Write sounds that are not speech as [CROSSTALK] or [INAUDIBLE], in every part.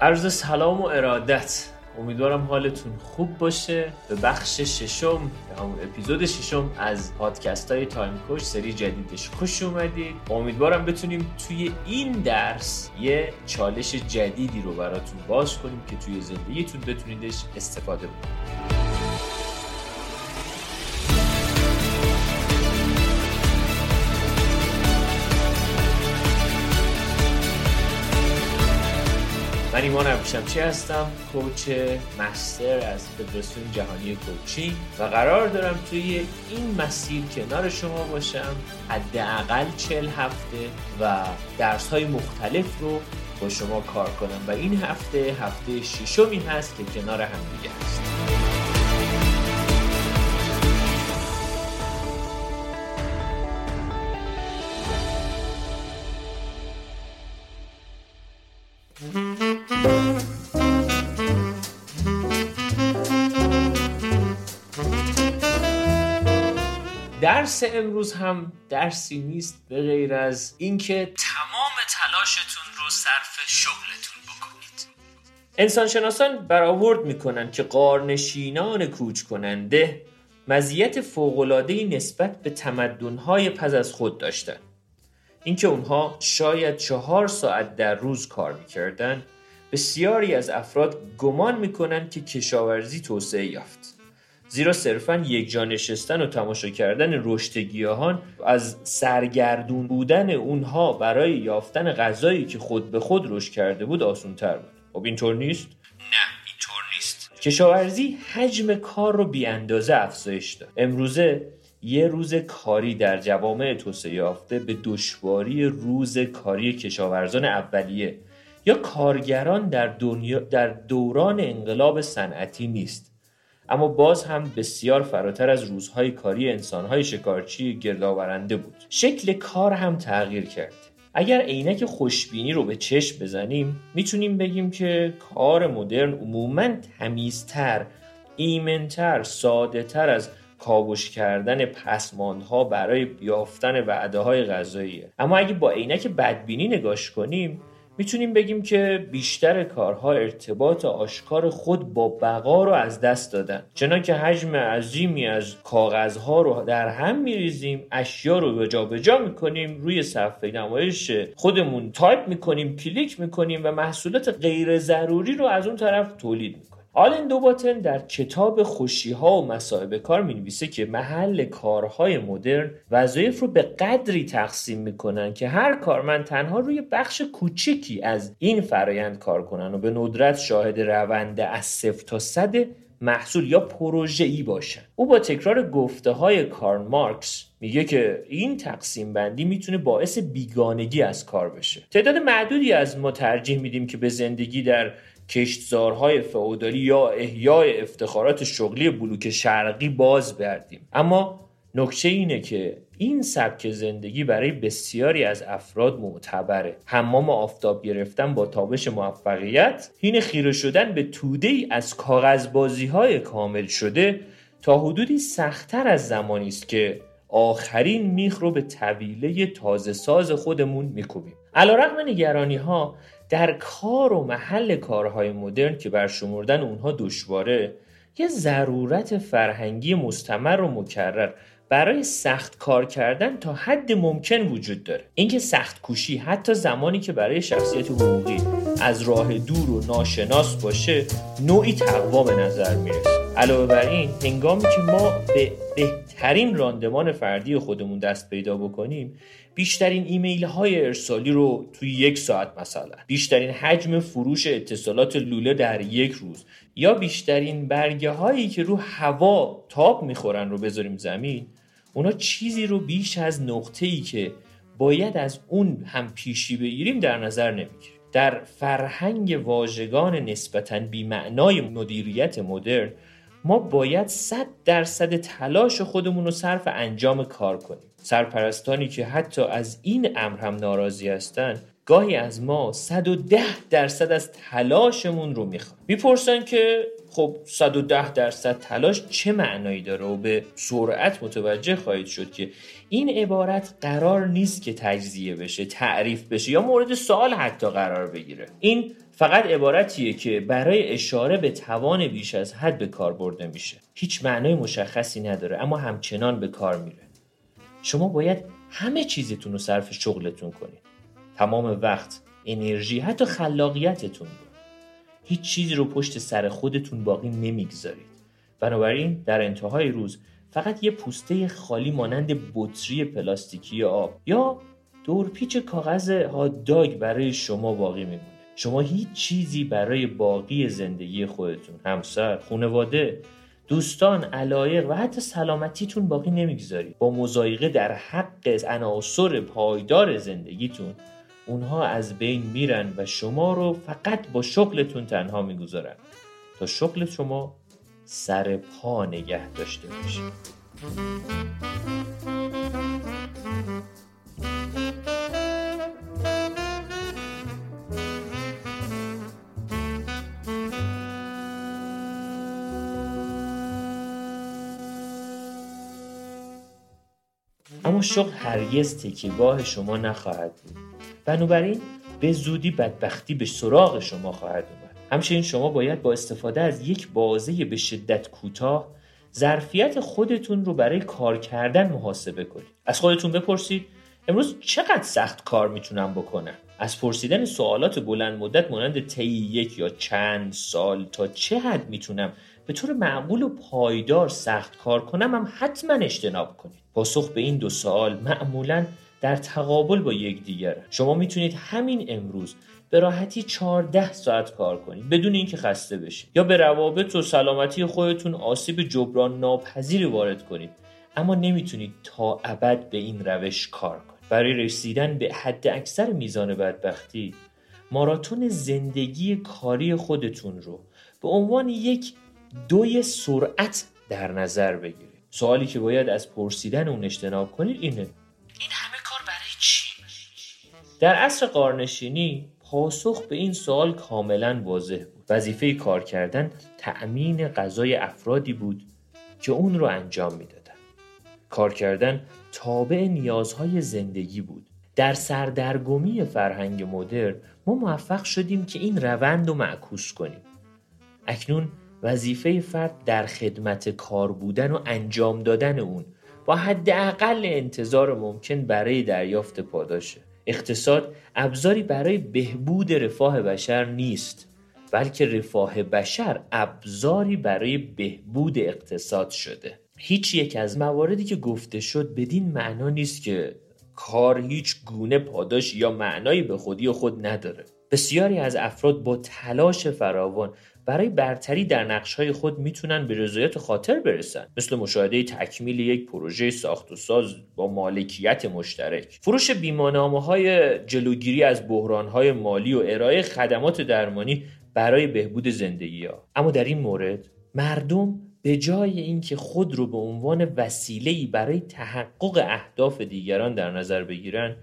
عرض سلام و ارادت. امیدوارم حالتون خوب باشه. به بخش ششم به همون اپیزود ششم از پادکست های تایم کوش سری جدیدش خوش اومدید امیدوارم بتونیم توی این درس یه چالش جدیدی رو براتون باز کنیم که توی زندگیتون بتونیدش استفاده بکنید من ایمان چی هستم کوچ مستر از فدراسیون جهانی کوچی و قرار دارم توی این مسیر کنار شما باشم. حداقل چل هفته و درس های مختلف رو با شما کار کنم و این هفته هفته ششمی هست که کنار هم دیگه درس امروز هم درسی نیست به غیر از اینکه تمام تلاشتون رو صرف شغلتون بکنید. انسانشناسان برآورد می‌کنن که قارنشینان کوچ کننده مزیت فوق‌العاده‌ای نسبت به تمدن‌های پس از خود داشتن اینکه اونها شاید چهار ساعت در روز کار می‌کردن بسیاری از افراد گمان می‌کنن که کشاورزی توسعه یافت. زیرا صرفا یک جا نشستن و تماشا کردن رشد گیاهان از سرگردون بودن اونها برای یافتن غذایی که خود به خود رشد کرده بود آسون تر بود. خب اینطور نیست؟ نه اینطور نیست. کشاورزی حجم کار رو بی اندازه افزایش داد. امروزه یه روز کاری در جوامع توسعه یافته به دشواری روز کاری کشاورزان اولیه. یا کارگران در, دنیا در دوران انقلاب صنعتی نیست. اما باز هم بسیار فراتر از روزهای کاری انسانهای شکارچی گردآورنده بود. شکل کار هم تغییر کرد. اگر عینک خوشبینی رو به چشم بزنیم می‌تونیم بگیم که کار مدرن عموما تمیزتر ایمنتر ساده تر از کاوش کردن پسماندها برای یافتن وعده های غذاییه. اما اگه با عینک بدبینی نگاش کنیم می‌تونیم بگیم که بیشتر کارها ارتباط آشکار خود با بقا رو از دست دادن. چنان که حجم عظیمی از کاغذها رو در هم میریزیم اشیا رو به جا به جا می‌کنیم روی صفحه نمایش خودمون تایپ می‌کنیم کلیک می‌کنیم و محصولات غیر ضروری رو از اون طرف تولید می‌کنیم. آلن دوباتن در کتاب خوشی ها و مصائب کار می نویسه که محل کارهای مدرن وظایف رو به قدری تقسیم می‌کنن که هر کارمند تنها روی بخش کوچیکی از این فرایند کار کنن و به ندرت شاهد روند از صفر تا صد محصول یا پروژه ای باشن. او با تکرار گفته های کارل مارکس میگه که این تقسیم بندی می‌تونه باعث بیگانگی از کار بشه. تعداد معدودی از ما ترجیح میدیم که به زندگی در کشتزارهای فئودالی یا احیای افتخارات شغلی بلوک شرقی باز بردیم. اما نکته اینه که این سبک زندگی برای بسیاری از افراد معتبره. حمام آفتاب گرفتن با تابش موفقیت هین خیره شدن به توده ای از کاغذبازی های کامل شده تا حدودی سختتر از زمانی است که آخرین میخ رو به طویله تازه ساز خودمون میکوبیم. علیرغم نگرانی ها در کار و محل کارهای مدرن که برشمردن اونها دشواره یه ضرورت فرهنگی مستمر و مکرر برای سخت کار کردن تا حد ممکن وجود داره. اینکه سخت کوشی حتی زمانی که برای شخصیت حقوقی از راه دور و ناشناس باشه نوعی تقوا به نظر می‌رسه. علاوه بر این هنگامی که ما به بهترین راندمان فردی خودمون دست پیدا بکنیم بیشترین ایمیل های ارسالی رو توی یک ساعت مثلا بیشترین حجم فروش اتصالات لوله در یک روز یا بیشترین برگه هایی که رو هوا تاب می‌خورن رو بذاریم زمین اونا چیزی رو بیش از نقطه ای که باید از اون هم پیشی بگیریم در نظر نمی‌گیریم. در فرهنگ واژگان نسبتا بیمعنای مدیریت مدرن ما باید صد درصد تلاش خودمون رو صرف انجام کار کنیم. سرپرستانی که حتی از این امر هم ناراضی هستند گاهی از ما 110 درصد از تلاشمون رو می‌خوان. می‌پرسن که خب 110 درصد تلاش چه معنایی داره و به سرعت متوجه خواهید شد که این عبارت قرار نیست که تجزیه بشه تعریف بشه یا مورد سوال حتی قرار بگیره. این فقط عبارتیه که برای اشاره به توان بیش از حد به کار برده میشه. هیچ معنای مشخصی نداره اما همچنان به کار میره. شما باید همه چیزتون رو صرف شغلتون کنید. تمام وقت انرژی حتی خلاقیتتون رو. هیچ چیزی رو پشت سر خودتون باقی نمی‌گذارید. بنابراین در انتهای روز فقط یه پوسته خالی مانند بطری پلاستیکی آب یا دورپیچ کاغذ هاداگ برای شما باقی میمونه. شما هیچ چیزی برای باقی زندگی خودتون همسر خانواده دوستان علایق و حتی سلامتیتون باقی نمی‌گذارید. با مزایقه در حق عناصر پایدار زندگیتون اونها از بین میرن و شما رو فقط با شغلتون تنها می‌گذارن. تا شغل شما سر پا نگه داشته باشه. اما شغل هرگز تکیگاه شما نخواهد بود. بنابراین به زودی بدبختی به سراغ شما خواهد اومد. همچنین شما باید با استفاده از یک بازه به شدت کوتاه ظرفیت خودتون رو برای کار کردن محاسبه کنید. از خودتون بپرسید امروز چقدر سخت کار می‌تونم بکنم؟ از پرسیدن سوالات بلند مدت مانند طی یک یا چند سال تا چه حد می‌تونم به طور معقول و پایدار سخت کار کنم هم حتما اجتناب کنید. پاسخ به این دو سوال معمولا در تقابل با یکدیگر شما می‌تونید همین امروز به راحتی 14 ساعت کار کنید بدون اینکه خسته بشید. یا به روابط و سلامتی خودتون آسیب جبران ناپذیری وارد کنید. اما نمی‌تونید تا ابد به این روش کار کنید. برای رسیدن به حد اکثر میزان بدبختی ماراتون زندگی کاری خودتون رو به عنوان یک دوی سرعت در نظر بگیرید. سوالی که باید از پرسیدن اون اجتناب کنید اینه در عصر قارنشینی پاسخ به این سوال کاملا واضح بود. وظیفه کار کردن تأمین غذای افرادی بود که اون رو انجام می‌دادن. کار کردن تابع نیازهای زندگی بود. در سردرگمی فرهنگ مدرن ما موفق شدیم که این روند رو معکوس کنیم. اکنون وظیفه فرد در خدمت کار بودن و انجام دادن اون با حداقل انتظار ممکن برای دریافت پاداشه. اقتصاد ابزاری برای بهبود رفاه بشر نیست بلکه رفاه بشر ابزاری برای بهبود اقتصاد شده. هیچ یک از مواردی که گفته شد بدین معنا نیست که کار هیچ گونه پاداش یا معنایی به خودی خود نداره. بسیاری از افراد با تلاش فراوان برای برتری در نقشهای خود می‌تونن به رضایت خاطر برسن. مثل مشاهده تکمیل یک پروژه ساخت و ساز با مالکیت مشترک. فروش بیمانامه های جلوگیری از بحران های مالی و ارائه خدمات درمانی برای بهبود زندگی ها اما در این مورد مردم به جای اینکه خود رو به عنوان وسیله‌ای برای تحقق اهداف دیگران در نظر بگیرن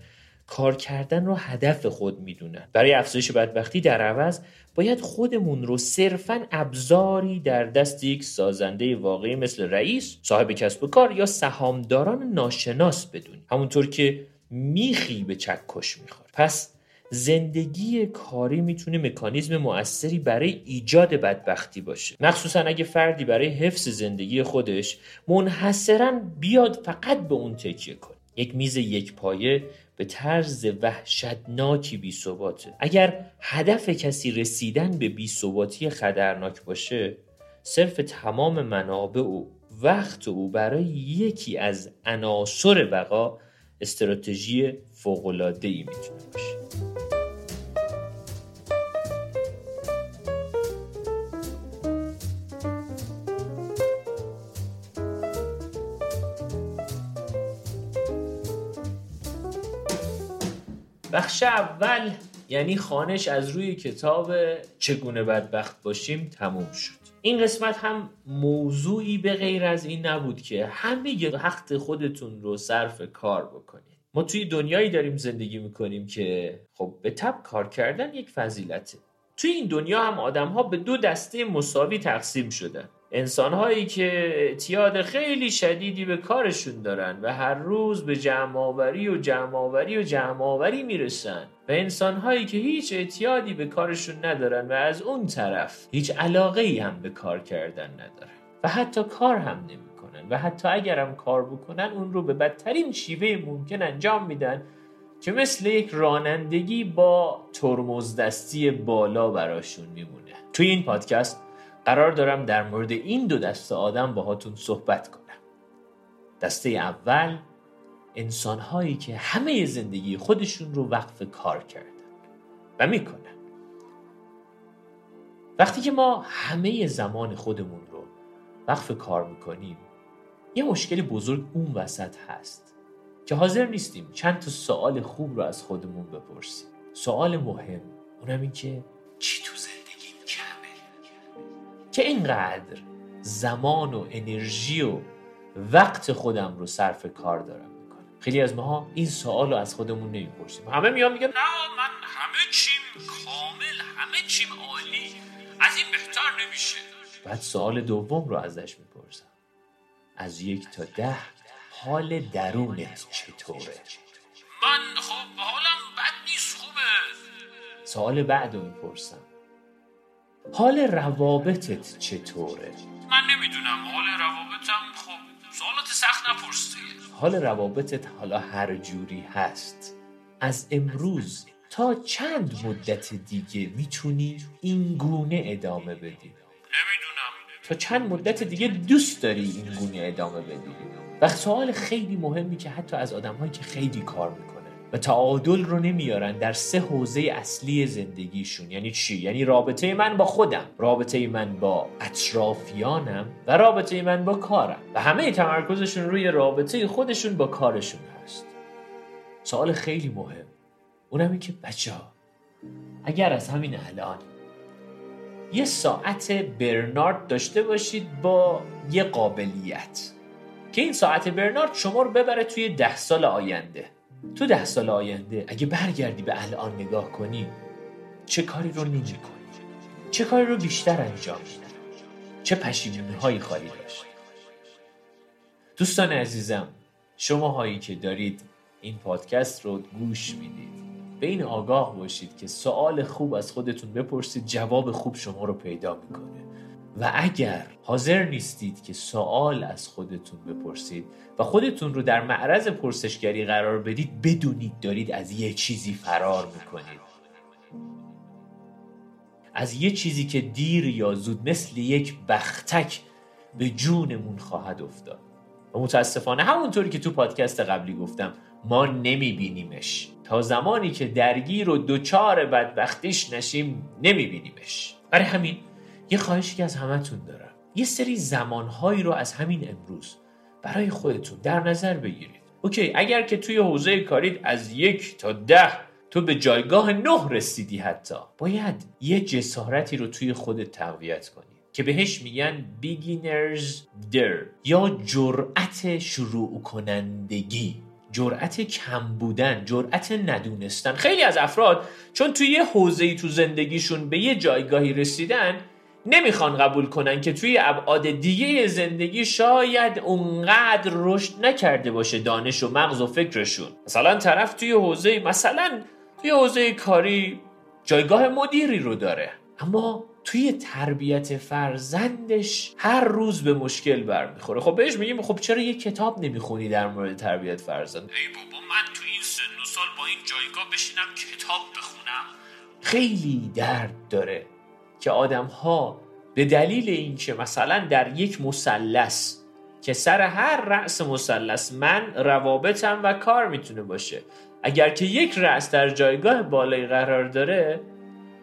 کار کردن رو هدف خود می‌دونن برای افزایش بدبختی در عوض باید خودمون رو صرفا ابزاری در دست یک سازنده واقعی مثل رئیس صاحب کسب و کار یا سهامداران ناشناس بدونیم. همونطور که میخی به چکش می‌خوره. پس زندگی کاری می‌تونه مکانیزم مؤثری برای ایجاد بدبختی باشه. مخصوصا اگه فردی برای حفظ زندگی خودش منحصرا بیاد فقط به اون تکیه کنه. یک میز یک پایه به طرز وحشتناکی بی ثباته. اگر هدف کسی رسیدن به بی ثباتی خطرناک باشه صرف تمام منابع و وقت او برای یکی از عناصر بقا استراتژی فوق‌العاده‌ای می‌تونه باشه. بخش اول. یعنی خانش از روی کتاب چگونه بدبخت باشیم تموم شد. این قسمت هم موضوعی به غیر از این نبود که همه وقت خودتون رو صرف کار بکنید. ما توی دنیایی داریم زندگی می‌کنیم که خب به تب کار کردن یک فضیلته. توی این دنیا هم آدم ها به دو دسته مساوی تقسیم شدن. انسان هایی که اعتیاد خیلی شدیدی به کارشون دارن و هر روز به جمع آوری و جمع آوری و جمع آوری می‌رسن و انسان هایی که هیچ اعتیادی به کارشون ندارن و از اون طرف هیچ علاقه ای هم به کار کردن ندارن و حتی کار هم نمی‌کنن و حتی اگرم کار بکنن اون رو به بدترین شیوه ممکن انجام میدن که مثل یک رانندگی با ترمز دستی بالا براشون میمونه. توی این پادکست قرار دارم در مورد این دو دسته آدم باهاتون صحبت کنم. دسته اول انسان هایی که همه زندگی خودشون رو وقف کار کردن و می‌کنن. وقتی که ما همه زمان خودمون رو وقف کار می‌کنیم یه مشکل بزرگ اون وسط هست که حاضر نیستیم چند تا سوال خوب رو از خودمون بپرسیم. سوال مهم اونم این که چی تو که اینقدر زمان و انرژی و وقت خودم رو صرف کار دارم می‌کنم. خیلی از ماها این سوال رو از خودمون نمی‌پرسیم. همه میان میگن نه من همه چیم کامل همه چیم عالی از این بهتر نمیشه. بعد سوال دوم رو ازش می‌پرسم. از یک تا ده حال درونت چطوره؟ من خب حالم بد نیست خوبه. سوال بعد رو می‌پرسم. حال روابطت چطوره؟ من نمی‌دونم حال روابطم خب سوالات سخت نپرسید حال روابطت حالا هر جوری هست. از امروز تا چند مدت دیگه می‌تونی این گونه ادامه بدی؟ نمی‌دونم. تا چند مدت دیگه دوست داری این گونه ادامه بدی؟ و سوال خیلی مهمی که حتی از آدمهایی که خیلی کار می‌کنه و تعادل رو نمیارن در سه حوزه اصلی زندگیشون. یعنی چی؟ یعنی رابطه من با خودم رابطه من با اطرافیانم و رابطه من با کارم. و همه تمرکزشون روی رابطه خودشون با کارشون هست. سوال خیلی مهم. اونم این که بچه ها اگر از همین الان یه ساعت برنارد داشته باشید با یه قابلیت که این ساعت برنارد شما رو ببره توی ده سال آینده. تو ده سال آینده اگه برگردی به الان نگاه کنی چه کاری رو نمی کنی؟ چه کاری رو بیشتر انجام میدی چه پشیمونی هایی خواهی داشت؟ دوستان عزیزم شما هایی که دارید این پادکست رو گوش می‌دید. به این آگاه باشید که سوال خوب از خودتون بپرسید جواب خوب شما رو پیدا می‌کنه. و اگر حاضر نیستید که سوال از خودتون بپرسید و خودتون رو در معرض پرسشگری قرار بدید بدونید دارید از یه چیزی فرار می‌کنید. از یه چیزی که دیر یا زود مثل یک بختک به جونمون خواهد افتاد. و متاسفانه همونطوری که تو پادکست قبلی گفتم ما نمیبینیمش. تا زمانی که درگیر و دوچار بدبختیش نشیم نمیبینیمش. برای همین یه خواهشی که از همتون دارم. یه سری زمانهایی رو از همین امروز برای خودتون در نظر بگیرید. اوکی اگر که توی حوزه کارید از یک تا ده تو به جایگاه نه رسیدی حتی باید یه جسارتی رو توی خودت تقویت کنی که بهش میگن beginners در یا جرأت شروع کنندگی جرأت کم بودن جرأت ندونستن. خیلی از افراد چون توی یه حوزه‌ای تو زندگیشون به یه جایگاهی رسیدن نمی‌خوان قبول کنن که توی ابعاد دیگه زندگی شاید اونقدر رشد نکرده باشه دانش و مغز و فکرشون. مثلا طرف توی حوزه مثلا توی حوزه کاری جایگاه مدیری رو داره. اما توی تربیت فرزندش هر روز به مشکل برمیخوره. خب بهش میگیم خب چرا یه کتاب نمی‌خونی در مورد تربیت فرزند؟ ای بابا من تو این سن و سال با این جایگاه بشینم کتاب بخونم؟ خیلی درد داره. که آدم ها به دلیل اینکه مثلا در یک مثلث که سر هر رأس مثلث من روابطم و کار می‌تونه باشه اگر که یک رأس در جایگاه بالایی قرار داره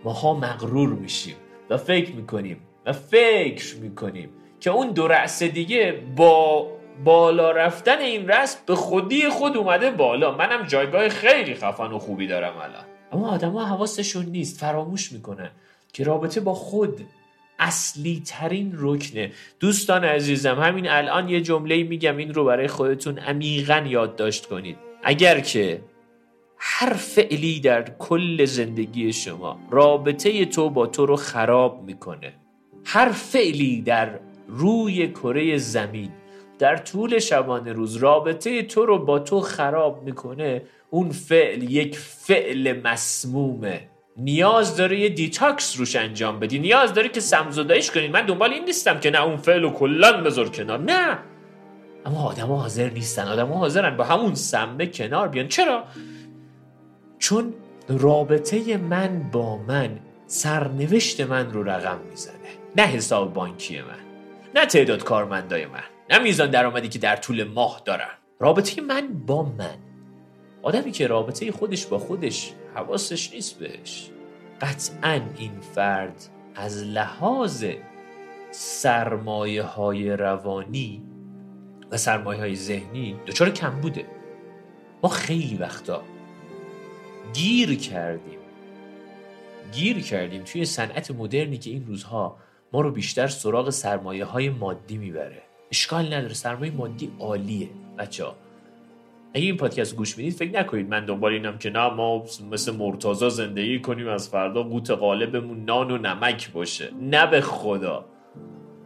ماها مغرور میشیم و فکر می‌کنیم و فکر می‌کنیم که اون دو رأس دیگه با بالا رفتن این رأس به خودی خود اومده بالا. منم جایگاه خیلی خفن و خوبی دارم الان. اما آدم ها حواسشون نیست فراموش می‌کنن. که رابطه با خود اصلی ترین رکنه. دوستان عزیزم همین الان یه جمله میگم این رو برای خودتون عمیقا یادداشت کنید. اگر که هر فعلی در کل زندگی شما رابطه تو با تو رو خراب می‌کنه هر فعلی در روی کره زمین در طول شبانه روز رابطه تو رو با تو خراب می‌کنه اون فعل یک فعل مسمومه. نیاز داره یه detox روش انجام بدی. نیاز داره که سم‌زداییش کنی. من دنبال این نیستم که نه اون فعل رو کلا بذار کنار. نه. اما آدم ها حاضر نیستن. آدم ها حاضرن با همون سمه کنار بیان. چرا؟ چون رابطه من با من سرنوشت من رو رقم می‌زنه. نه حساب بانکی من نه تعداد کارمندای من نه میزان درآمدی که در طول ماه دارم. رابطه من با من. آدمی که رابطه خودش با خودش حواسش نیست بهش. قطعا این فرد از لحاظ سرمایه های روانی و سرمایه های ذهنی دچار کم بوده. ما خیلی وقتا گیر کردیم. گیر کردیم توی صنعت مدرنی که این روزها ما رو بیشتر سراغ سرمایه های مادی می‌بره. اشکال نداره سرمایه مادی عالیه بچه ها اگه این پادکست گوش می‌دید فکر نکنید من دنبال اینم که نه ما مثل مرتازا زندگی کنیم از فردا قوت قالبمون نان و نمک باشه. نه به خدا.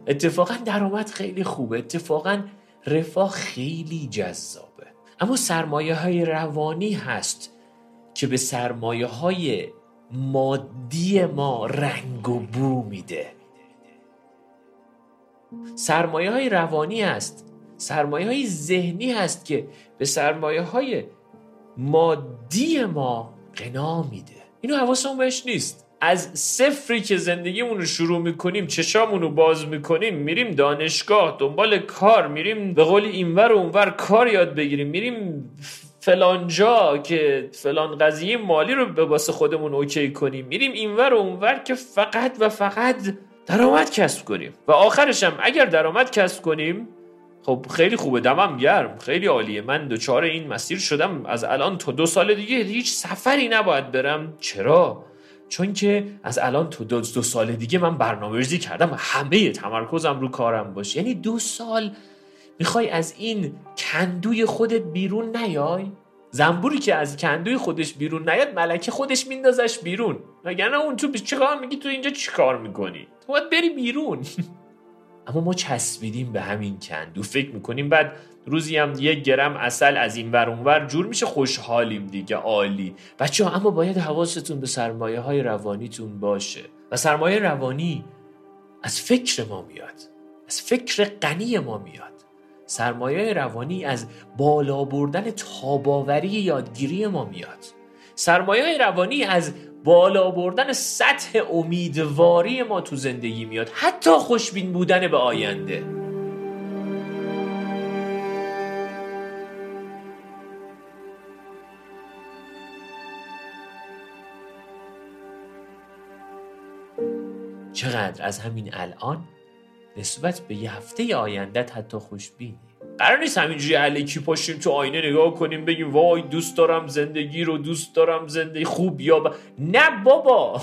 اتفاقا درآمد خیلی خوبه. اتفاقا رفاه خیلی جذابه. اما سرمایه های روانی هست که به سرمایه های مادی ما رنگ و بو میده. سرمایه های روانی هست سرمایه های ذهنی هست که به سرمایه های مادی ما قنا میده. اینو حواسمون بهش نیست. از صفری که زندگیمون رو شروع می‌کنیم چشامون رو باز می‌کنیم میریم دانشگاه دنبال کار میریم به قول اینور و اونور کار یاد بگیریم میریم فلان جا که فلان قضیه مالی رو به واسه خودمون اوکی کنیم میریم اینور و اونور که فقط و فقط درآمد کسب کنیم. و آخرش هم اگر درآمد کسب کنیم خب خیلی خوبه دمم گرم خیلی عالیه. من دچار این مسیر شدم. از الان تا دو سال دیگه هیچ سفری نباید برم. چرا؟ چون که از الان تو دو, دو سال دیگه من برنامه ریزی کردم. همه تمرکزم رو کارم باشه. یعنی دو سال می‌خوای از این کندوی خودت بیرون نیای؟ زنبوری که از کندوی خودش بیرون نیاد ملکه خودش میندازش بیرون. وگرنه اون تو چیکار میگی؟ تو اینجا چیکار می‌کنی؟ تو باید بری بیرون. [LAUGHS] اما ما چسبیدیم به همین کندو فکر می‌کنیم بعد روزی هم یک گرم اصل از این ور اونور جور میشه خوشحالیم دیگه عالی. بچه ها اما باید حواستون به سرمایه های روانیتون باشه. و سرمایه روانی از فکر ما میاد. از فکر غنی ما میاد. سرمایه روانی از بالا بردن تاباوری یادگیری ما میاد. سرمایه روانی از بالا بردن سطح امیدواری ما تو زندگی میاد. حتی خوشبین بودن به آینده. چقدر از همین الان نسبت به یه هفته آیندت حتی خوشبینی قرار نیست همینجوری علیکی پاشیم تو آینه نگاه کنیم بگیم وای دوست دارم زندگی رو دوست دارم زندگی خوب یا با... نه بابا.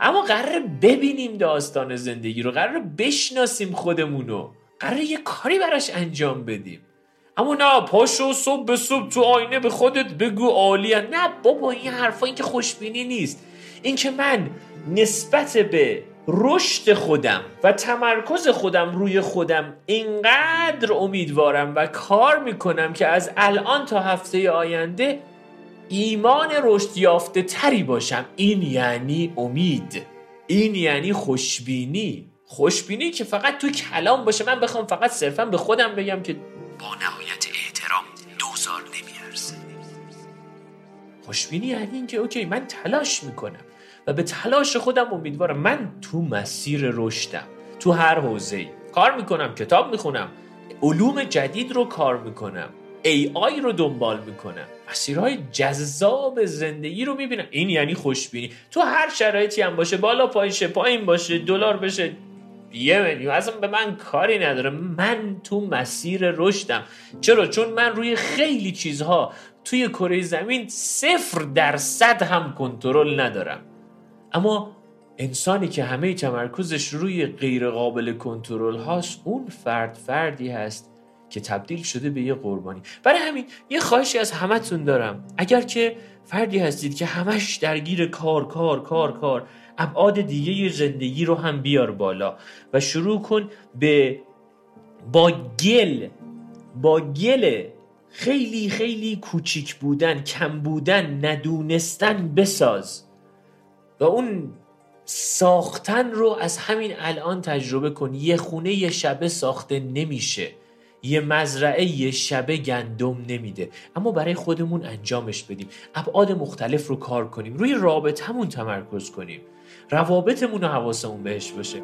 اما قرار ببینیم داستان زندگی رو قرار بشناسیم خودمونو. قرار یه کاری براش انجام بدیم. اما نه پاشو صبح به صبح تو آینه به خودت بگو عالیه نه بابا این حرفا این که خوشبینی نیست. این که من نسبت به رشد خودم و تمرکز خودم روی خودم اینقدر امیدوارم و کار می‌کنم که از الان تا هفته آینده ایمان رشد یافته تری باشم. این یعنی امید. این یعنی خوشبینی. خوشبینی که فقط تو کلام باشه. من بخوام فقط صرفا به خودم بگم که با نهایت احترام دوزار نمیارزه خوشبینی یعنی اینکه اوکی من تلاش می‌کنم. و به تلاش خودم امیدوارم. من تو مسیر رشدم تو هر حوزه کار می‌کنم کتاب می‌خونم علوم جدید رو کار می‌کنم ای آی رو دنبال می‌کنم مسیرهای جذاب زندگی رو می‌بینم. این یعنی خوشبینی. تو هر شرایطی هم باشه بالا پایشه پایین باشه دلار بشه. یه میلیون اصلا به من کاری نداره. من تو مسیر رشدم. چرا؟ چون من روی خیلی چیزها توی کره زمین صفر درصد هم کنترل ندارم. اما انسانی که همه تمرکزش روی غیر قابل کنترل هاست اون فرد فردی هست که تبدیل شده به یه قربانی. برای همین یه خواهشی از همتون دارم. اگر که فردی هستید که همش درگیر کار کار کار کار ابعاد دیگه زندگی رو هم بیار بالا و شروع کن به با گل با گل خیلی خیلی کوچیک بودن کم بودن ندونستن بساز. و اون ساختن رو از همین الان تجربه کن. یه خونه یه شبه ساخته نمیشه. یه مزرعه یه شبه گندم نمیده. اما برای خودمون انجامش بدیم. ابعاد مختلف رو کار کنیم. روی رابطمون تمرکز کنیم. روابطمون رو حواسمون بهش باشه.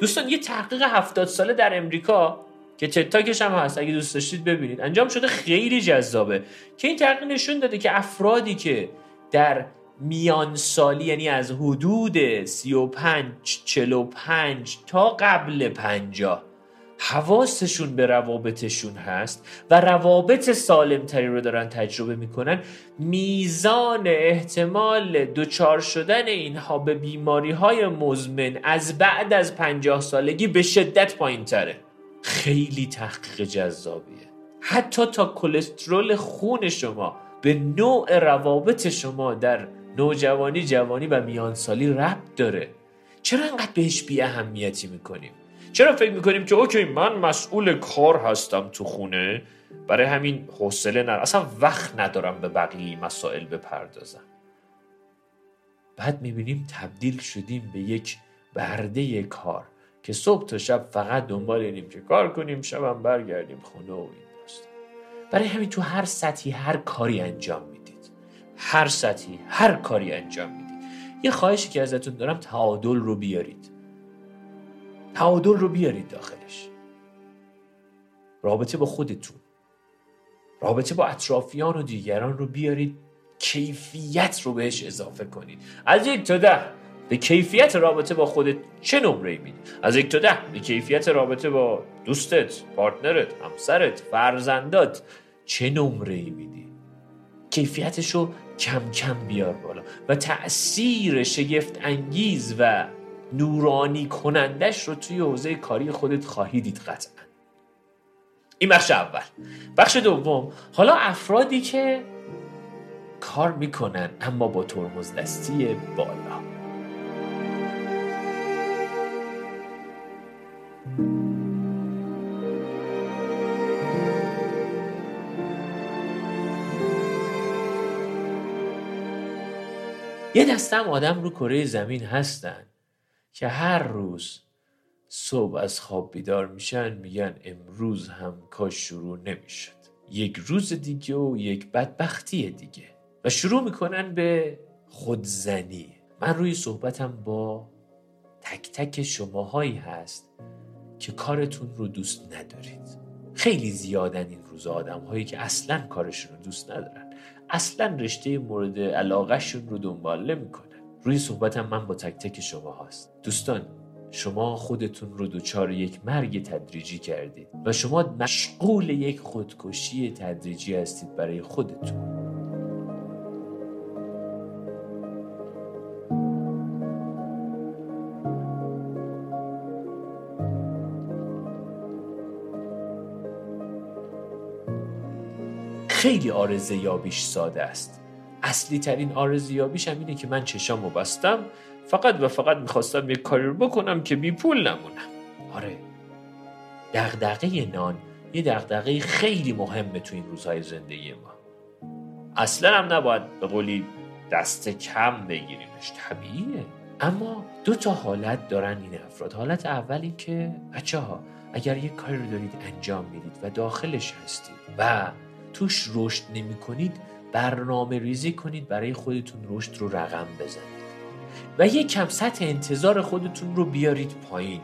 دوستان یه تحقیق هفتاد ساله در امریکا که تتاکش هم هست اگه دوست داشتید ببینید. انجام شده خیلی جذابه. که این تحقیق نشون داده که افرادی که در میان سالی یعنی از حدود 35 45 تا قبل 50 حواسشون به روابطشون هست و روابط سالمتری رو دارن تجربه می‌کنن. میزان احتمال دچار شدن اینها به بیماری های مزمن از بعد از پنجاه سالگی به شدت پایین تره خیلی تحقیق جذابیه. حتی تا کلسترول خون شما به نوع روابط شما در نوجوانی جوانی و میانسالی ربط داره. چرا انقدر بهش بی اهمیتی می‌کنیم؟ چرا فکر می‌کنیم که اوکی من مسئول کار هستم تو خونه برای همین حوصله ندارم. اصلا وقت ندارم به بقیه مسائل بپردازم. بعد می‌بینیم تبدیل شدیم به یک برده کار. که صبح تا شب فقط دنبال اینیم که کار کنیم شبم برگردیم خونه و این داستان. برای همین تو هر سطحی هر کاری انجام می‌دید. هر سطحی هر کاری انجام می‌دید. یه خواهشی که ازتون دارم تعادل رو بیارید. تعادل رو بیارید داخلش. رابطه با خودتون. رابطه با اطرافیان و دیگران رو بیارید. کیفیت رو بهش اضافه کنید. از یک تا ده به کیفیت رابطه با خودت چه نمره میدی؟ از یک تا ده. به کیفیت رابطه با دوستت پارتنرت همسرت فرزندات چه نمره میدی؟ کیفیتش رو کم کم بیار بالا و تأثیر شگفت انگیز و نورانی کنندش رو توی حوزه کاری خودت خواهی دید قطعا. این بخش اول. بخش دوم. حالا افرادی که کار می‌کنن اما با ترمز دستی بالا. یه دستم آدم رو کره زمین هستن که هر روز صبح از خواب بیدار میشن میگن امروز هم کاش شروع نمی‌شد. یک روز دیگه و یک بدبختی دیگه. و شروع می‌کنن به خودزنی. من روی صحبتم با تک تک شماهایی هست که کارتون رو دوست ندارید. خیلی زیادن این روز آدم هایی که اصلا کارشون رو دوست ندارن. اصلا رشته مورد علاقهشون رو دنبال نمی‌کنن. روی صحبتم من با تک تک شما هست دوستان شما خودتون رو دوچار یک مرگ تدریجی کردید و شما مشغول یک خودکشی تدریجی هستید برای خودتون. خیلی آرزه یابیش ساده است. اصلی ترین آرزه یابیش هم اینه که من چشامو بستم فقط و فقط می‌خواستم یک کاری رو بکنم که بی پول نمونم. آره. دغدغه نان یه دغدغه خیلی مهمه تو این روزهای زندگی ما. اصلا هم نباید به قولی دست کم بگیریمش طبیعیه. اما دو تا حالت دارن این افراد. حالت اول این که بچه ها اگر یک کاری رو دارید انجام می‌دید و داخلش هستید و توش رشد نمی کنید برنامه ریزی کنید برای خودتون رشد رو رقم بزنید. و یک کم سطح انتظار خودتون رو بیارید پایین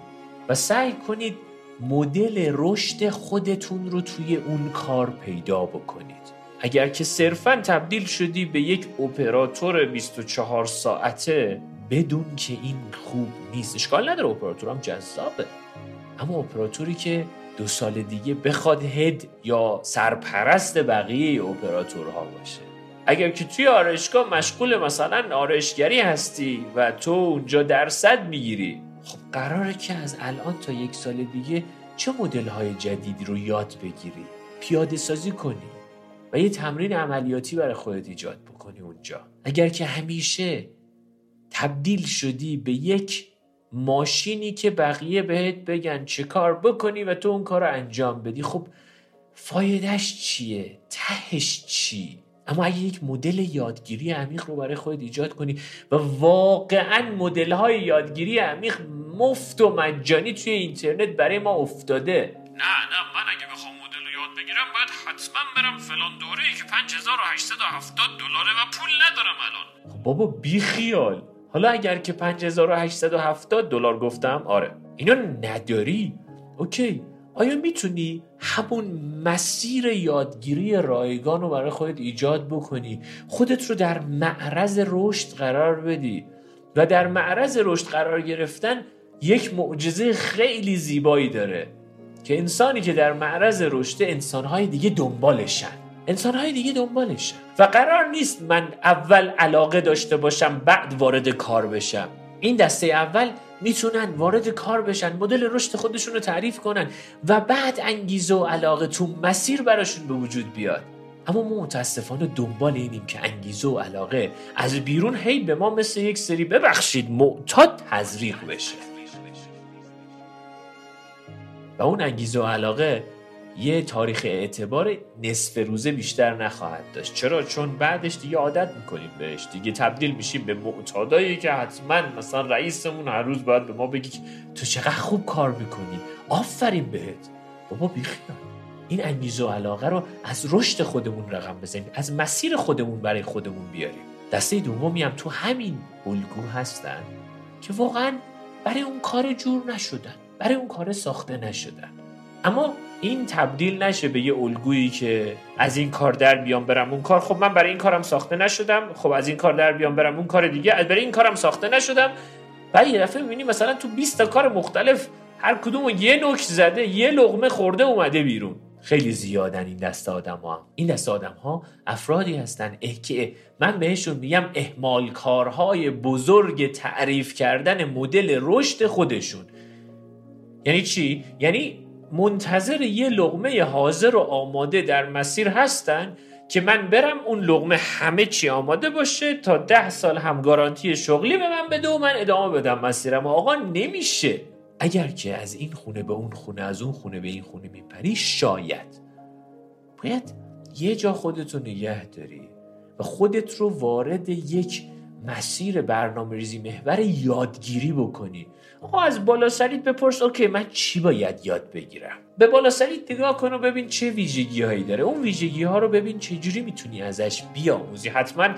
و سعی کنید مدل رشد خودتون رو توی اون کار پیدا بکنید. اگر که صرفا تبدیل شدی به یک اپراتور 24 ساعته بدون که این خوب نیست. اشکال نداره اپراتورم جذابه. اما اپراتوری که دو سال دیگه بخواد هد یا سرپرست بقیه اپراتورها باشه. اگر که توی آرایشگاه مشغول مثلا آرایشگری هستی و تو اونجا درصد می‌گیری خب قراره که از الان تا یک سال دیگه چه مدل های جدیدی رو یاد بگیری پیاده سازی کنی و یه تمرین عملیاتی برای خودت ایجاد بکنی اونجا. اگر که همیشه تبدیل شدی به یک ماشینی که بقیه بهت بگن چه کار بکنی و تو اون کار رو انجام بدی خب فایدهش چیه؟ تهش چی؟ اما اگه یک مدل یادگیری عمیق رو برای خودت ایجاد کنی و واقعا مدل های یادگیری عمیق مفت و مجانی توی اینترنت برای ما افتاده نه نه من اگه بخوام مدل رو یاد بگیرم باید حتما برم فلان دوره ای که 5870 دلاره و پول ندارم الان خب بابا بی خیال حالا اگر که 5870 دلار گفتم آره. اینو نداری؟ اوکی. آیا می‌تونی همون مسیر یادگیری رایگان رو برای خودت ایجاد بکنی؟ خودت رو در معرض رشد قرار بدی. و در معرض رشد قرار گرفتن یک معجزه خیلی زیبایی داره. که انسانی که در معرض رشد انسانهای دیگه دنبالشن. انسانهای دیگه دنبالشن و قرار نیست من اول علاقه داشته باشم بعد وارد کار بشم. این دسته اول می‌تونن وارد کار بشن مدل رشد خودشون رو تعریف کنن و بعد انگیزه و علاقه تو مسیر براشون به وجود بیاد. اما ما متاسفانه دنبال اینیم که انگیزه و علاقه از بیرون هی به ما مثل یک سری ببخشید معتاد تزریق بشه. و اون انگیزه و علاقه یه تاریخ اعتبار نصف روزه بیشتر نخواهد داشت. چرا؟ چون بعدش دیگه عادت می‌کنیم بهش. دیگه تبدیل میشیم به معتادایی که حتما مثلا رئیسمون هر روز باید به ما بگی تو چقدر خوب کار می‌کنی. آفرین بهت. بابا بیخیال. این انگیزه و علاقه رو از رشد خودمون رقم بزنیم. از مسیر خودمون برای خودمون بیاریم. دسته دومی هم تو همین الگو هستن که واقعا برای اون کار جور نشدن. برای اون کار ساخته نشدن. اما این تبدیل نشه به یه الگویی که از این کار در بیام برم اون کار. خب من برای این کارم ساخته نشدم. خب از این کار در بیام برم اون کار دیگه. برای این کارم ساخته نشدم. بعد یه دفعه می‌بینی مثلا تو 20 تا کار مختلف هر کدوم یه نوک زده یه لغمه خورده اومده بیرون. خیلی زیادن این دست آدم ها این دست آدم ها افرادی هستن. که من بهشون میگم اهمال کارهای بزرگ تعریف کردن مدل رشد خودشون. یعنی چی؟ یعنی منتظر یه لغمه حاضر و آماده در مسیر هستن که من برم اون لغمه همه چی آماده باشه تا ده سال هم گارانتی شغلی به من بده و من ادامه بدم مسیرم. آقا نمیشه. اگر که از این خونه به اون خونه از اون خونه به این خونه میپری شاید. باید یه جا خودتو نگه داری و خودت رو وارد یک مسیر برنامه ریزی محور یادگیری بکنی. آقا از بالا سریت بپرس. اوکی من چی باید یاد بگیرم؟ به بالا سریت نگاه کن و ببین چه ویژگی هایی داره. اون ویژگی ها رو ببین چجوری می‌تونی ازش بیاموزی. حتما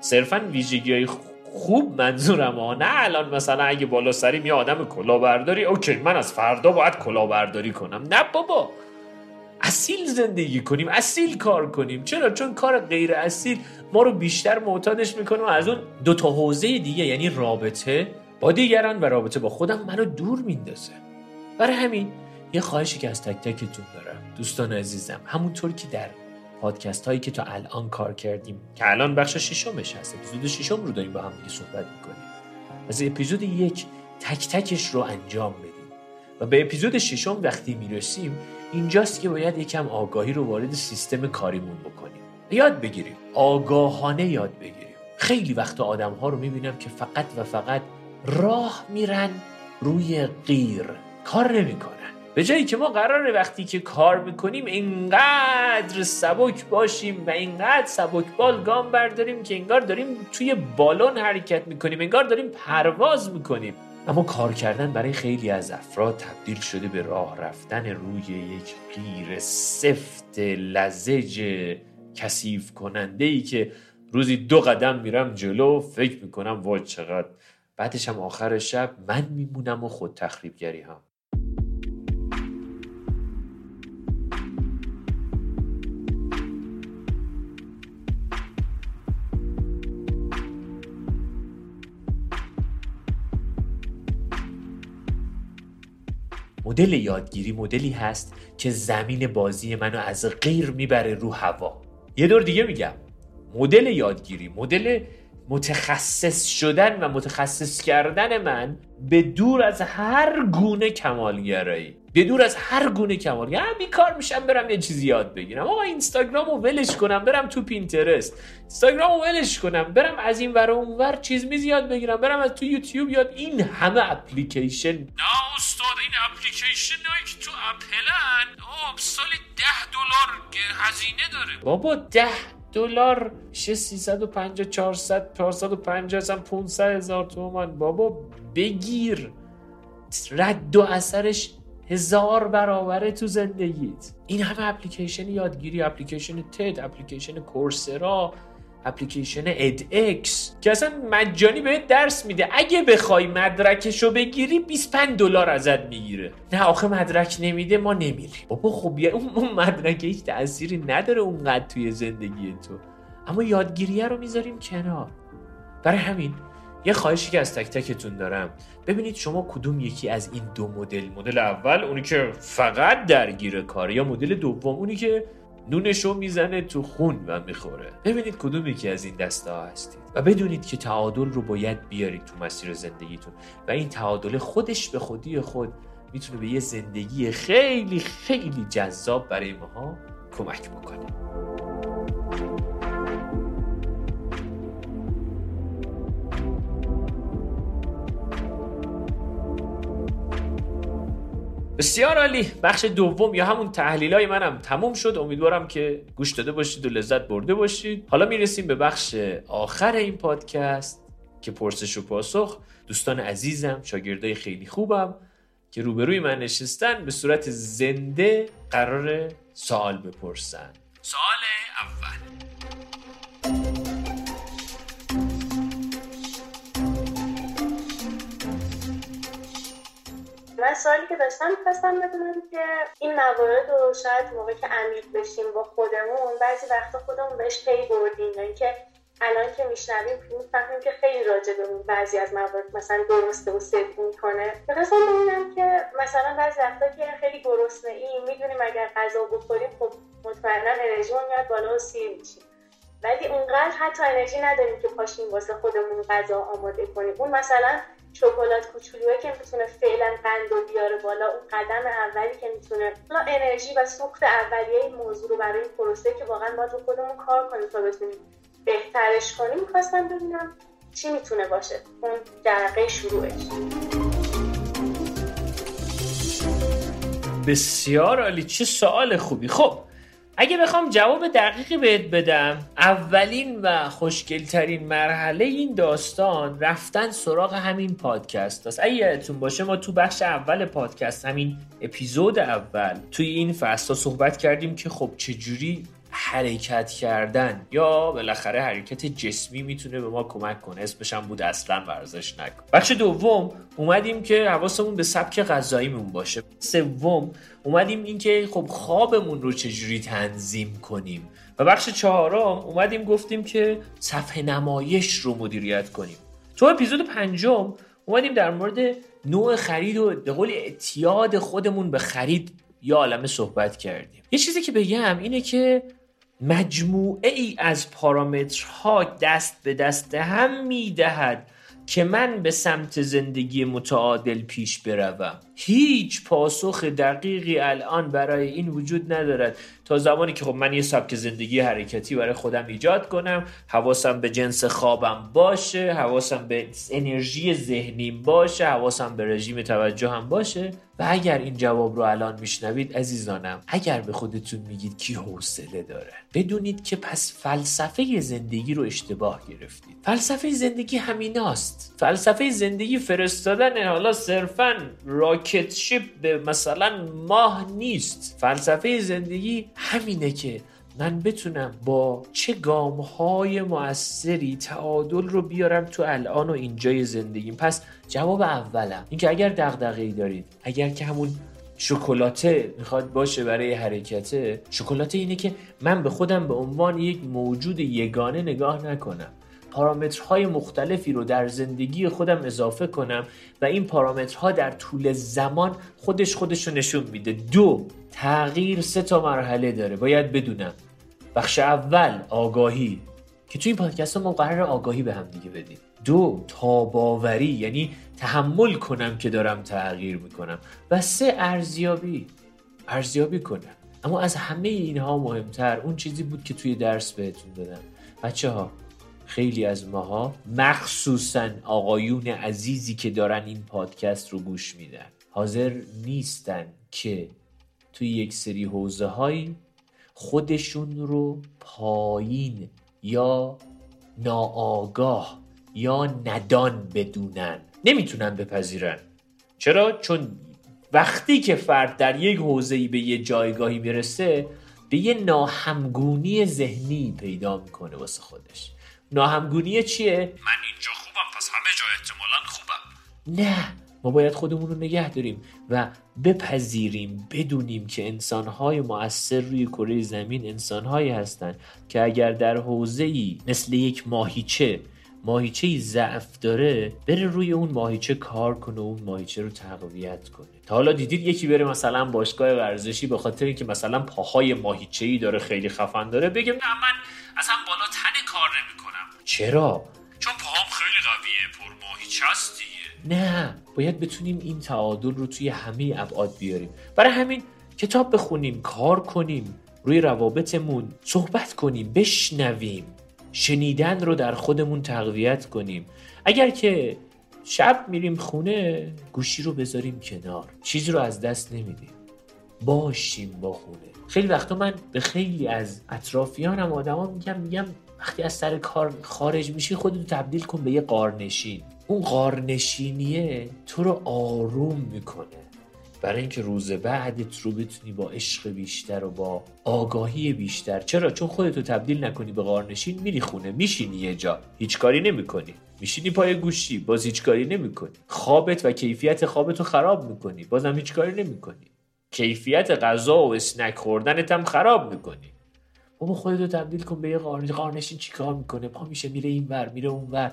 صرفا ویژگی های خوب منظورم ها. نه الان مثلا اگه بالا سری یه آدم کلاهبرداری اوکی من از فردا باید کلاهبرداری کنم. نه بابا اصیل زندگی کنیم اصیل کار کنیم. چرا؟ چون کار غیر اصیل ما رو بیشتر معتادش می‌کنه و از اون دو تا حوزه دیگه یعنی رابطه با دیگران و رابطه با خودم منو دور میندازه. برای همین یه خواهشی که از تک تکتون دارم. دوستان عزیزم همونطور که در پادکست هایی که تا الان کار کردیم که الان بخش ششمش هست اپیزود ششم رو داریم با هم دیگه صحبت می‌کنیم. از اپیزود یک تک تکش رو انجام بدیم. و به اپیزود ششم وقتی می‌رسیم اینجاست که باید یکم آگاهی رو وارد سیستم کاریمون بکنیم. یاد بگیریم. آگاهانه یاد بگیریم. خیلی وقت آدم ها رو می‌بینم که فقط و فقط راه میرن روی غیر کار نمی‌کنن. به جایی که ما قراره وقتی که کار می‌کنیم اینقدر سبک باشیم و اینقدر سبک بال گام برداریم که انگار داریم توی بالون حرکت می‌کنیم انگار داریم پرواز می‌کنیم. اما کار کردن برای خیلی از افراد تبدیل شده به راه رفتن روی یک غیر سفت لزج کثیف کننده ای که روزی دو قدم میرم جلو فکر می‌کنم وای چقدر بعدش هم آخر شب من میمونم و خود تخریبگری هم. مدل یادگیری مدلی هست که زمین بازی منو از غیر می‌بره رو هوا. یه دور دیگه میگم. مدل یادگیری مدل متخصص شدن و متخصص کردن من به دور از هر گونه کمالگرایی. به دور از هر گونه کمالگرایی. بیکار میشم برم یه چیزی یاد بگیرم. آقا اینستاگرام رو ولش کنم برم تو پینترست. اینستاگرام رو ولش کنم برم از این ور اونور چیز میز یاد بگیرم. برم از تو یوتیوب یاد این همه اپلیکیشن. نه استاد این اپلیکیشن که تو اپلن. آب سالی ده دلار هزینه داره. بابا ده دلار میشه 350 400 450 اصلا 500 هزار تومان. بابا بگیر. رد و اثرش هزار برابره تو زندگیت. این همه اپلیکیشن یادگیری اپلیکیشن تد اپلیکیشن کورسرا اپلیکیشن اد اکس که اصلا مجانی بهت درس میده. اگه بخوای مدرکشو بگیری 25 دلار ازت می‌گیره. نه آخه مدرک نمیده ما نمیریم. بابا خب اون مدرک هیچ تأثیری نداره اونقدر توی زندگی تو. اما یادگیریه رو می‌ذاریم کنار. برای همین یه خواهشی که از تک تکتون دارم. ببینید شما کدوم یکی از این دو مدل مدل اول اونی که فقط درگیر کاره یا مدل دوم اونی که نونشو می‌زنه تو خون و می‌خوره. ببینید کدوم یکی از این دسته ها هستید. و بدونید که تعادل رو باید بیارید تو مسیر زندگیتون. و این تعادل خودش به خودی خود می‌تونه به یه زندگی خیلی خیلی جذاب برای ماها کمک بکنه. بسیار عالی. بخش دوم یا همون تحلیل های منم تموم شد. امیدوارم که گوش داده باشید و لذت برده باشید. حالا می‌رسیم به بخش آخر این پادکست که پرسش و پاسخ. دوستان عزیزم شاگردای خیلی خوبم که روبروی من نشستن به صورت زنده قرار سوال بپرسن. سوال من سوالی که داشتم می‌خواستم بدونم که این موارد رو شاید موقع که عمیق بشیم با خودمون بعضی وقتا خودمون بهش پی بردیم. یا اینکه الان که میشنویم می‌فهمیم که خیلی راجع به بعضی از موارد مثلا درسته و صدق می‌کنه. می‌خواستم ببینم که مثلا بعضی وقتا که خیلی گرسنه ایم می‌دونیم اگر غذا بخوریم خب مطمئنا انرژی میاد بالا و سیر میشیم. ولی اونقدر حتی انرژی نداریم که پاشیم واسه خودمون غذا آماده کنیم. اون مثلا شکلات کوچولویی که می‌تونه فعلا قند و بیاره بالا. اون قدم اولی که می‌تونه انرژی و سوخت اولیه این موضوع رو برای این پروسه که واقعا باید رو خودمون کار کنیم تا بتونیم بهترش کنیم می‌خواستم ببینم چی می‌تونه باشه. اون درقه شروعش. بسیار عالی. چه سوال خوبی. خب اگه بخوام جواب دقیقی بهت بدم اولین و خوشگلترین مرحله این داستان رفتن سراغ همین پادکست است. اگه یادتون باشه ما تو بخش اول پادکست همین اپیزود اول توی این فصل صحبت کردیم که خب چجوری حرکت کردن یا بالاخره حرکت جسمی می‌تونه به ما کمک کنه. اسمش هم بود اصلا ورزش نکن. بخش دوم اومدیم که حواسمون به سبک غذاییمون باشه. سوم اومدیم اینکه خب خوابمون رو چجوری تنظیم کنیم. و بخش چهارم اومدیم گفتیم که صفحه نمایش رو مدیریت کنیم. تو اپیزود پنجم اومدیم در مورد نوع خرید و به قول اعتیاد خودمون به خرید یا عالمه صحبت کردیم. یه چیزی که بگم اینه که مجموعه ای از پارامترها دست به دست هم می‌دهد که من به سمت زندگی متعادل پیش بروم. هیچ پاسخ دقیقی الان برای این وجود ندارد. تا زمانی که خب من یه سبک زندگی حرکتی برای خودم ایجاد کنم حواسم به جنس خوابم باشه حواسم به انرژی ذهنیم باشه حواسم به رژیم توجه هم باشه. و اگر این جواب رو الان میشنوید عزیزانم اگر به خودتون میگید کی حوصله داره بدونید که پس فلسفه زندگی رو اشتباه گرفتید. فلسفه زندگی همیناست. فلسفه زندگی فرستادن حالا صرفا راکت شیپ به مثلا ماه نیست. فلسفه زندگی همینه که من بتونم با چه گام های موثری تعادل رو بیارم تو الان و اینجای زندگیم. پس جواب اولم اینکه اگر دغدغه ای دارید اگر که همون شکلاته می‌خواد باشه برای حرکته شکلاته اینه که من به خودم به عنوان یک موجود یگانه نگاه نکنم. پارامترهای مختلفی رو در زندگی خودم اضافه کنم و این پارامترها در طول زمان خودش خودش رو نشون میده. دو تغییر سه تا مرحله داره. باید بدونم. بخش اول آگاهی. که توی این پادکست ما قرار آگاهی به هم دیگه بدیم. دو تاباوری. یعنی تحمل کنم که دارم تغییر می‌کنم. و سه ارزیابی. ارزیابی کنم. اما از همه اینها مهمتر اون چیزی بود که توی درس بهتون دادم. بچه ها خیلی از ماها مخصوصا آقایون عزیزی که دارن این پادکست رو گوش میدن. حاضر نیستن که توی یک سری حوزه هایی خودشون رو پایین یا ناآگاه یا ندان بدونن. نمی‌تونن بپذیرن. چرا؟ چون وقتی که فرد در یک حوزه‌ای به یه جایگاهی می‌رسه به یه ناهمگونی ذهنی پیدا می‌کنه واسه خودش. ناهمگونی چیه؟ من اینجا خوبم پس همه جا احتمالا خوبم نه ما باید خودمون رو نگه داریم و بپذیریم بدونیم که انسانهای مؤثر روی کره زمین انسانهایی هستند که اگر در حوزه‌ای مثل یک ماهیچه ماهیچه ضعف داره بره روی اون ماهیچه کار کنه و اون ماهیچه رو تقویت کنه تا حالا دیدید یکی بره مثلا باشگاه ورزشی به خاطر اینکه مثلا پاهای ماهیچه ای داره خیلی خفن داره بگه نه من اصلا بالا تنه کار نمی‌کنم چرا؟ چون پاهام خیلی قویه پر ماهیچه است دیگه نه باید بتونیم این تعادل رو توی همه ابعاد بیاریم. برای همین کتاب بخونیم کار کنیم روی روابطمون صحبت کنیم بشنویم. شنیدن رو در خودمون تقویت کنیم. اگر که شب میریم خونه گوشی رو بذاریم کنار. چیزی رو از دست نمیدیم. باشیم با خونه. خیلی وقتا من به خیلی از اطرافیانم آدما میگم میگم وقتی از سر کار خارج میشی خودتو تبدیل کن به یه قارنشین. اون قارنشینیه تو رو آروم می‌کنه. برای اینکه روز بعدت رو بتونی با عشق بیشتر و با آگاهی بیشتر. چرا؟ چون خودتو تبدیل نکنی به غارنشین میری خونه میشینی یه جا. هیچ کاری نمی‌کنی. میشینی پای گوشی باز هیچ کاری نمی‌کنی. خوابت و کیفیت خوابتو خراب می‌کنی بازم هیچ کاری نمی‌کنی. کیفیت غذا و snack خوردنت هم خراب می‌کنی. بابا خودتو تبدیل کن به یه غارنشین غارنشین چیکار می‌کنه؟ پا میشه میره این ور میره اون ور.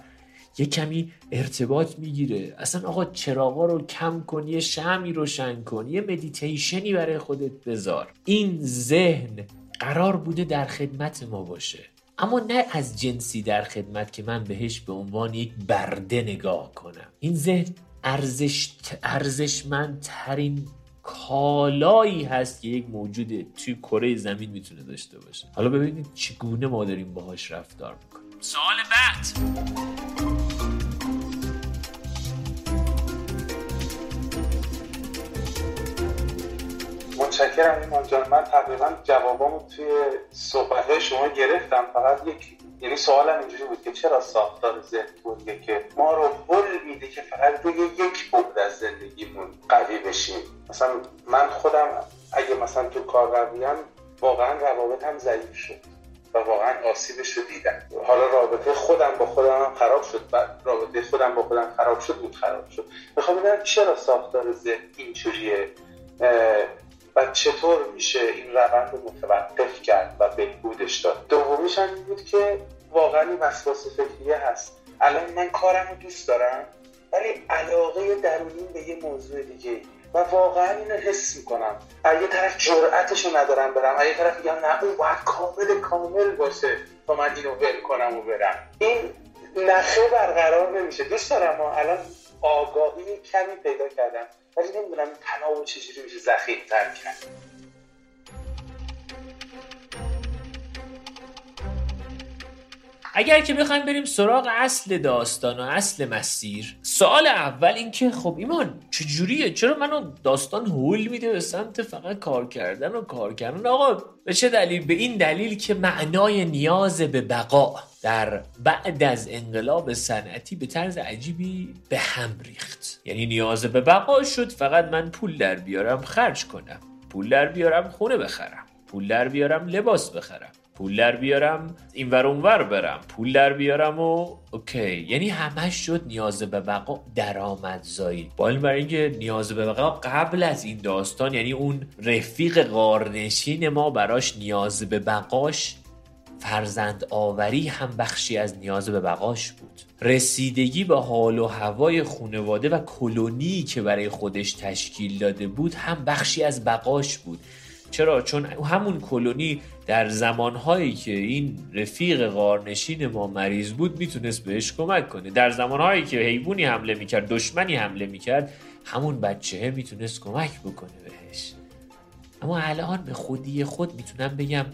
یه کمی ارتباط می‌گیره. اصلا آقا چراغا رو کم کن یه شمعی روشن کن یه مدیتیشنی برای خودت بذار. این ذهن قرار بوده در خدمت ما باشه. اما نه از جنسی در خدمت که من بهش به عنوان یک برده نگاه کنم. این ذهن ارزش ارزشمندترین کالایی هست که یک موجود توی کره زمین می‌تونه داشته باشه. حالا ببینید چگونه ما داریم باهاش رفتار می‌کنیم. سوال بعد. متشکرم ایمان جان. من تقریبا جوابامو توی صحبت شما گرفتم. فقط یک یعنی سوالم اینجوری بود که چرا ساختار ذهن که ما رو هل میده که فقط روی یک بعد از زندگیمون قوی بشیم؟ مثلا من خودم اگه مثلا تو کار قویم واقعا روابطم ضعیف شد و واقعا آسیبش رو دیدم. حالا رابطه خودم با خودم هم خراب شد. و رابطه خودم با خودم خراب شد بود خراب شد. می‌خوام ببینم چرا ساختار ذهن اینجوریه؟ چطور میشه این روند رو متوقف کرد و بهبودش داد؟ دومیش هم بود که واقعا این وسواس فکریه هست. الان من کارم رو دوست دارم ولی علاقه درونیم به یه موضوع دیگه. و واقعا اینو حس می‌کنم. از یه طرف جرأتش رو ندارم برم از یه طرف میگم نه اون باید کامل کامل باشه تا من اینو ول کنم و برم. این نخه برقرار نمیشه. دوست دارم ما الان آگاهی کمی پیدا کردم. ولی نمی‌دونم این تناوب چجوری میشه ذخیرتر کرد. اگر که بخوایم بریم سراغ اصل داستان و اصل مسیر سوال اول این که خب ایمان چجوریه؟ چرا منو داستان هول میده به سمت فقط کار کردن و کار کردن؟ آقا به چه دلیل؟ به این دلیل که معنای نیاز به بقا در بعد از انقلاب صنعتی به طرز عجیبی به هم ریخت. یعنی نیاز به بقا شد فقط من پول در بیارم خرج کنم. پول در بیارم خونه بخرم. پول در بیارم لباس بخرم. پول در بیارم این ور اونور برم. پول در بیارم و اوکی. یعنی همش شد نیاز به بقا درآمدزایی با این برای اینکه نیاز به بقا قبل از این داستان یعنی اون رفیق قارنشین ما براش نیاز به بقاش فرزند آوری هم بخشی از نیاز به بقاش بود. رسیدگی به حال و هوای خانواده و کلونی که برای خودش تشکیل داده بود هم بخشی از بقاش بود. چرا؟ چون همون کلونی در زمانهایی که این رفیق غارنشین ما مریض بود می‌تونست بهش کمک کنه. در زمانهایی که حیوانی حمله می‌کرد دشمنی حمله می‌کرد همون بچه می‌تونست کمک بکنه بهش. اما الان به خودی خود می‌تونم بگم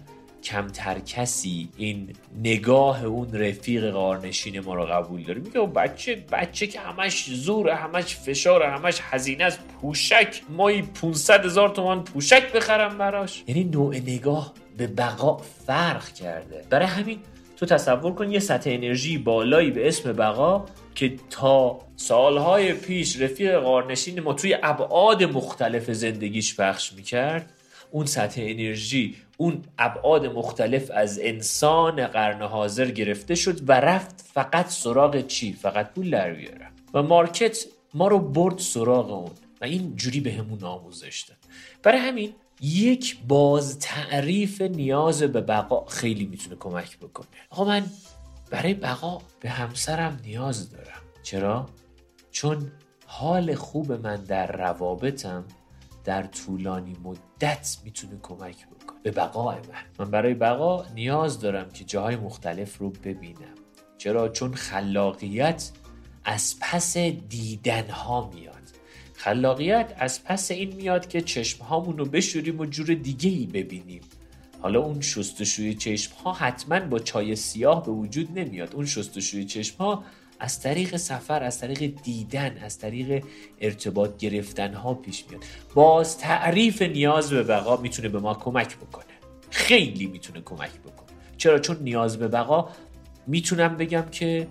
کمتر کسی این نگاه اون رفیق قارنشین ما رو قبول داره. میگه بچه بچه که همش زور همش فشار همش هزینه است. پوشک. مایی 500 هزار تومان پوشک بخرم براش. یعنی نوع نگاه به بقا فرق کرده. برای همین تو تصور کن یه سطح انرژی بالایی به اسم بقا که تا سالهای پیش رفیق قارنشین ما توی ابعاد مختلف زندگیش پخش می‌کرد اون سطح انرژی اون ابعاد مختلف از انسان قرن حاضر گرفته شد و رفت فقط سراغ چی؟ فقط پول در بیاره. و مارکت ما رو برد سراغ اون و این جوری به همون آموزش داد. برای همین یک باز تعریف نیاز به بقا خیلی می‌تونه کمک بکنه. آقا من برای بقا به همسرم نیاز دارم. چرا؟ چون حال خوب من در روابطم در طولانی مدت می‌تونه کمک به بقای من من برای بقا نیاز دارم که جاهای مختلف رو ببینم. چرا؟ چون خلاقیت از پس دیدن ها میاد. خلاقیت از پس این میاد که چشم هامون رو بشوریم و جور دیگه ای ببینیم. حالا اون شستشوی چشم ها حتما با چای سیاه به وجود نمیاد. اون شستشوی چشم ها از طریق سفر از طریق دیدن از طریق ارتباط گرفتن ها پیش میاد. باز تعریف نیاز به بقا می‌تونه به ما کمک بکنه. خیلی می‌تونه کمک بکنه. چرا؟ چون نیاز به بقا می‌تونم بگم که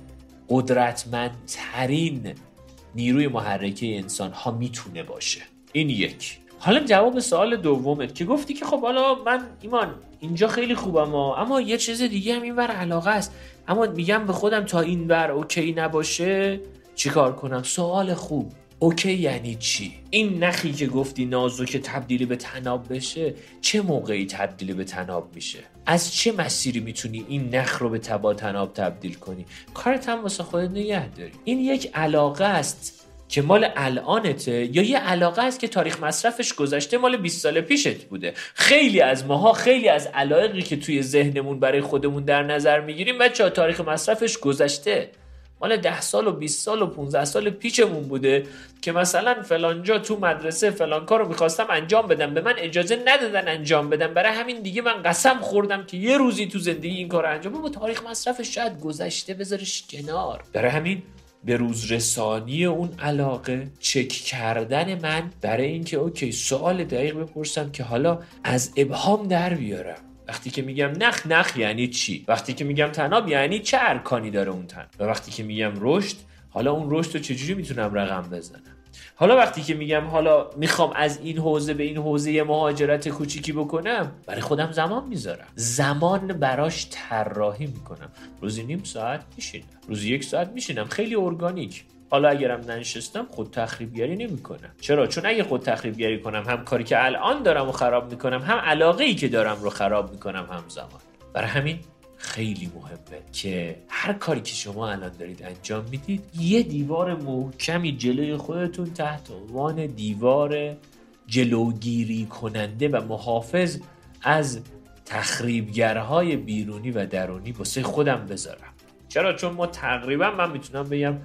قدرتمندترین نیروی محرکه انسان ها می‌تونه باشه. این یک. حالا جواب سوال دومت که گفتی که خب حالا من ایمان اینجا خیلی خوبم اما یه چیز دیگه هم اینور علاقه است. اما میگم به خودم تا این بر OK نباشه چیکار کنم؟ سوال خوب. OK یعنی چی؟ این نخی که گفتی نازو که تبدیلی به طناب بشه چه موقعی تبدیلی به طناب میشه؟ از چه مسیری می‌تونی این نخ رو به طنا طناب تبدیل کنی؟ کارت هم واسه خودت نگه داری. این یک علاقه است. که مال الانته یا یه علاقه است که تاریخ مصرفش گذشته مال 20 سال پیشت بوده. خیلی از ماها خیلی از علایقی که توی ذهنمون برای خودمون در نظر می‌گیریم بچه تاریخ مصرفش گذشته. مال 10 سال و 20 سال و 15 سال پیشمون بوده که مثلا فلانجا تو مدرسه فلان کار رو می‌خواستم انجام بدم. به من اجازه ندادن انجام بدم. برای همین دیگه من قسم خوردم که یه روزی تو زندگی این کار انجام بدم. تاریخ مصرفش شاید گذشته بذارش کنار. برای همین به روز رسانی اون علاقه چک کردن من برای اینکه اوکی سوال دقیق بپرسم که حالا از ابهام در بیارم. وقتی که میگم نخ نخ یعنی چی؟ وقتی که میگم تناب یعنی چه ارکانی داره اون تن؟ و وقتی که میگم رشد حالا اون رشد رو چجوری می‌تونم رقم بزنم؟ حالا وقتی که میگم حالا می‌خوام از این حوزه به این حوزه مهاجرت کوچیکی بکنم برای خودم زمان می‌ذارم. زمان براش طراحی می‌کنم. روزی نیم ساعت میشینم. روزی یک ساعت میشینم. خیلی ارگانیک. حالا اگرم ننشستم خود تخریبگری نمی‌کنم. چرا؟ چون اگه خود تخریبگری کنم هم کاری که الان دارم و خراب می‌کنم هم علاقه ای که دارم رو خراب می‌کنم همزمان. برای همین خیلی مهمه که هر کاری که شما الان دارید انجام می‌دید یه دیوار محکمی جلوی خودتون تحت عنوان دیوار جلوگیری کننده و محافظ از تخریبگرهای بیرونی و درونی واسه خودم بذارم. چرا؟ چون ما تقریبا من می‌تونم بگم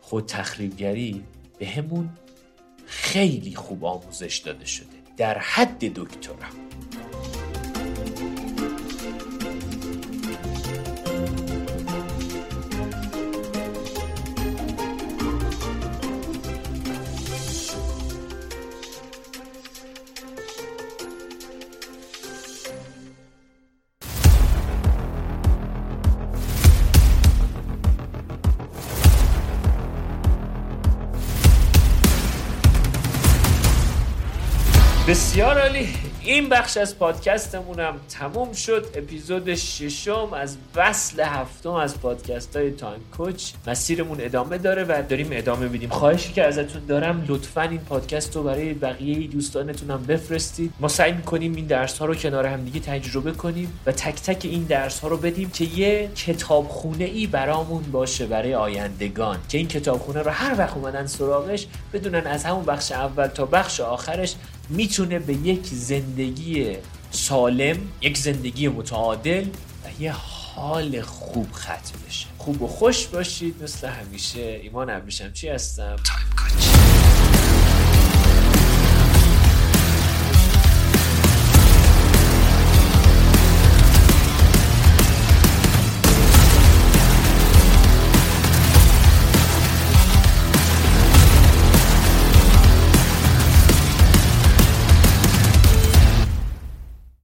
خود تخریبگری به همون خیلی خوب آموزش داده شده. در حد دکترم. بسیار عالی. این بخش از پادکستمون هم تموم شد. اپیزود ششم از وصل هفتم از پادکست های تایم کوچ مسیرمون ادامه داره و داریم ادامه میدیم. خواهشی که ازتون دارم لطفا این پادکست رو برای بقیه دوستانتون هم بفرستید. ما سعی می‌کنیم این درس ها رو کنار همدیگه تجربه کنیم و تک تک این درس ها رو بدیم که یه کتابخونه ای برامون باشه برای آیندگان. که این کتابخونه رو هر وقت اومدن سراغش بدونن از همون بخش اول تا بخش آخرش می‌تونه به یک زندگی سالم یک زندگی متعادل و یه حال خوب ختم بشه. خوب و خوش باشید مثل همیشه ایمان ابریشم چی هستم تایم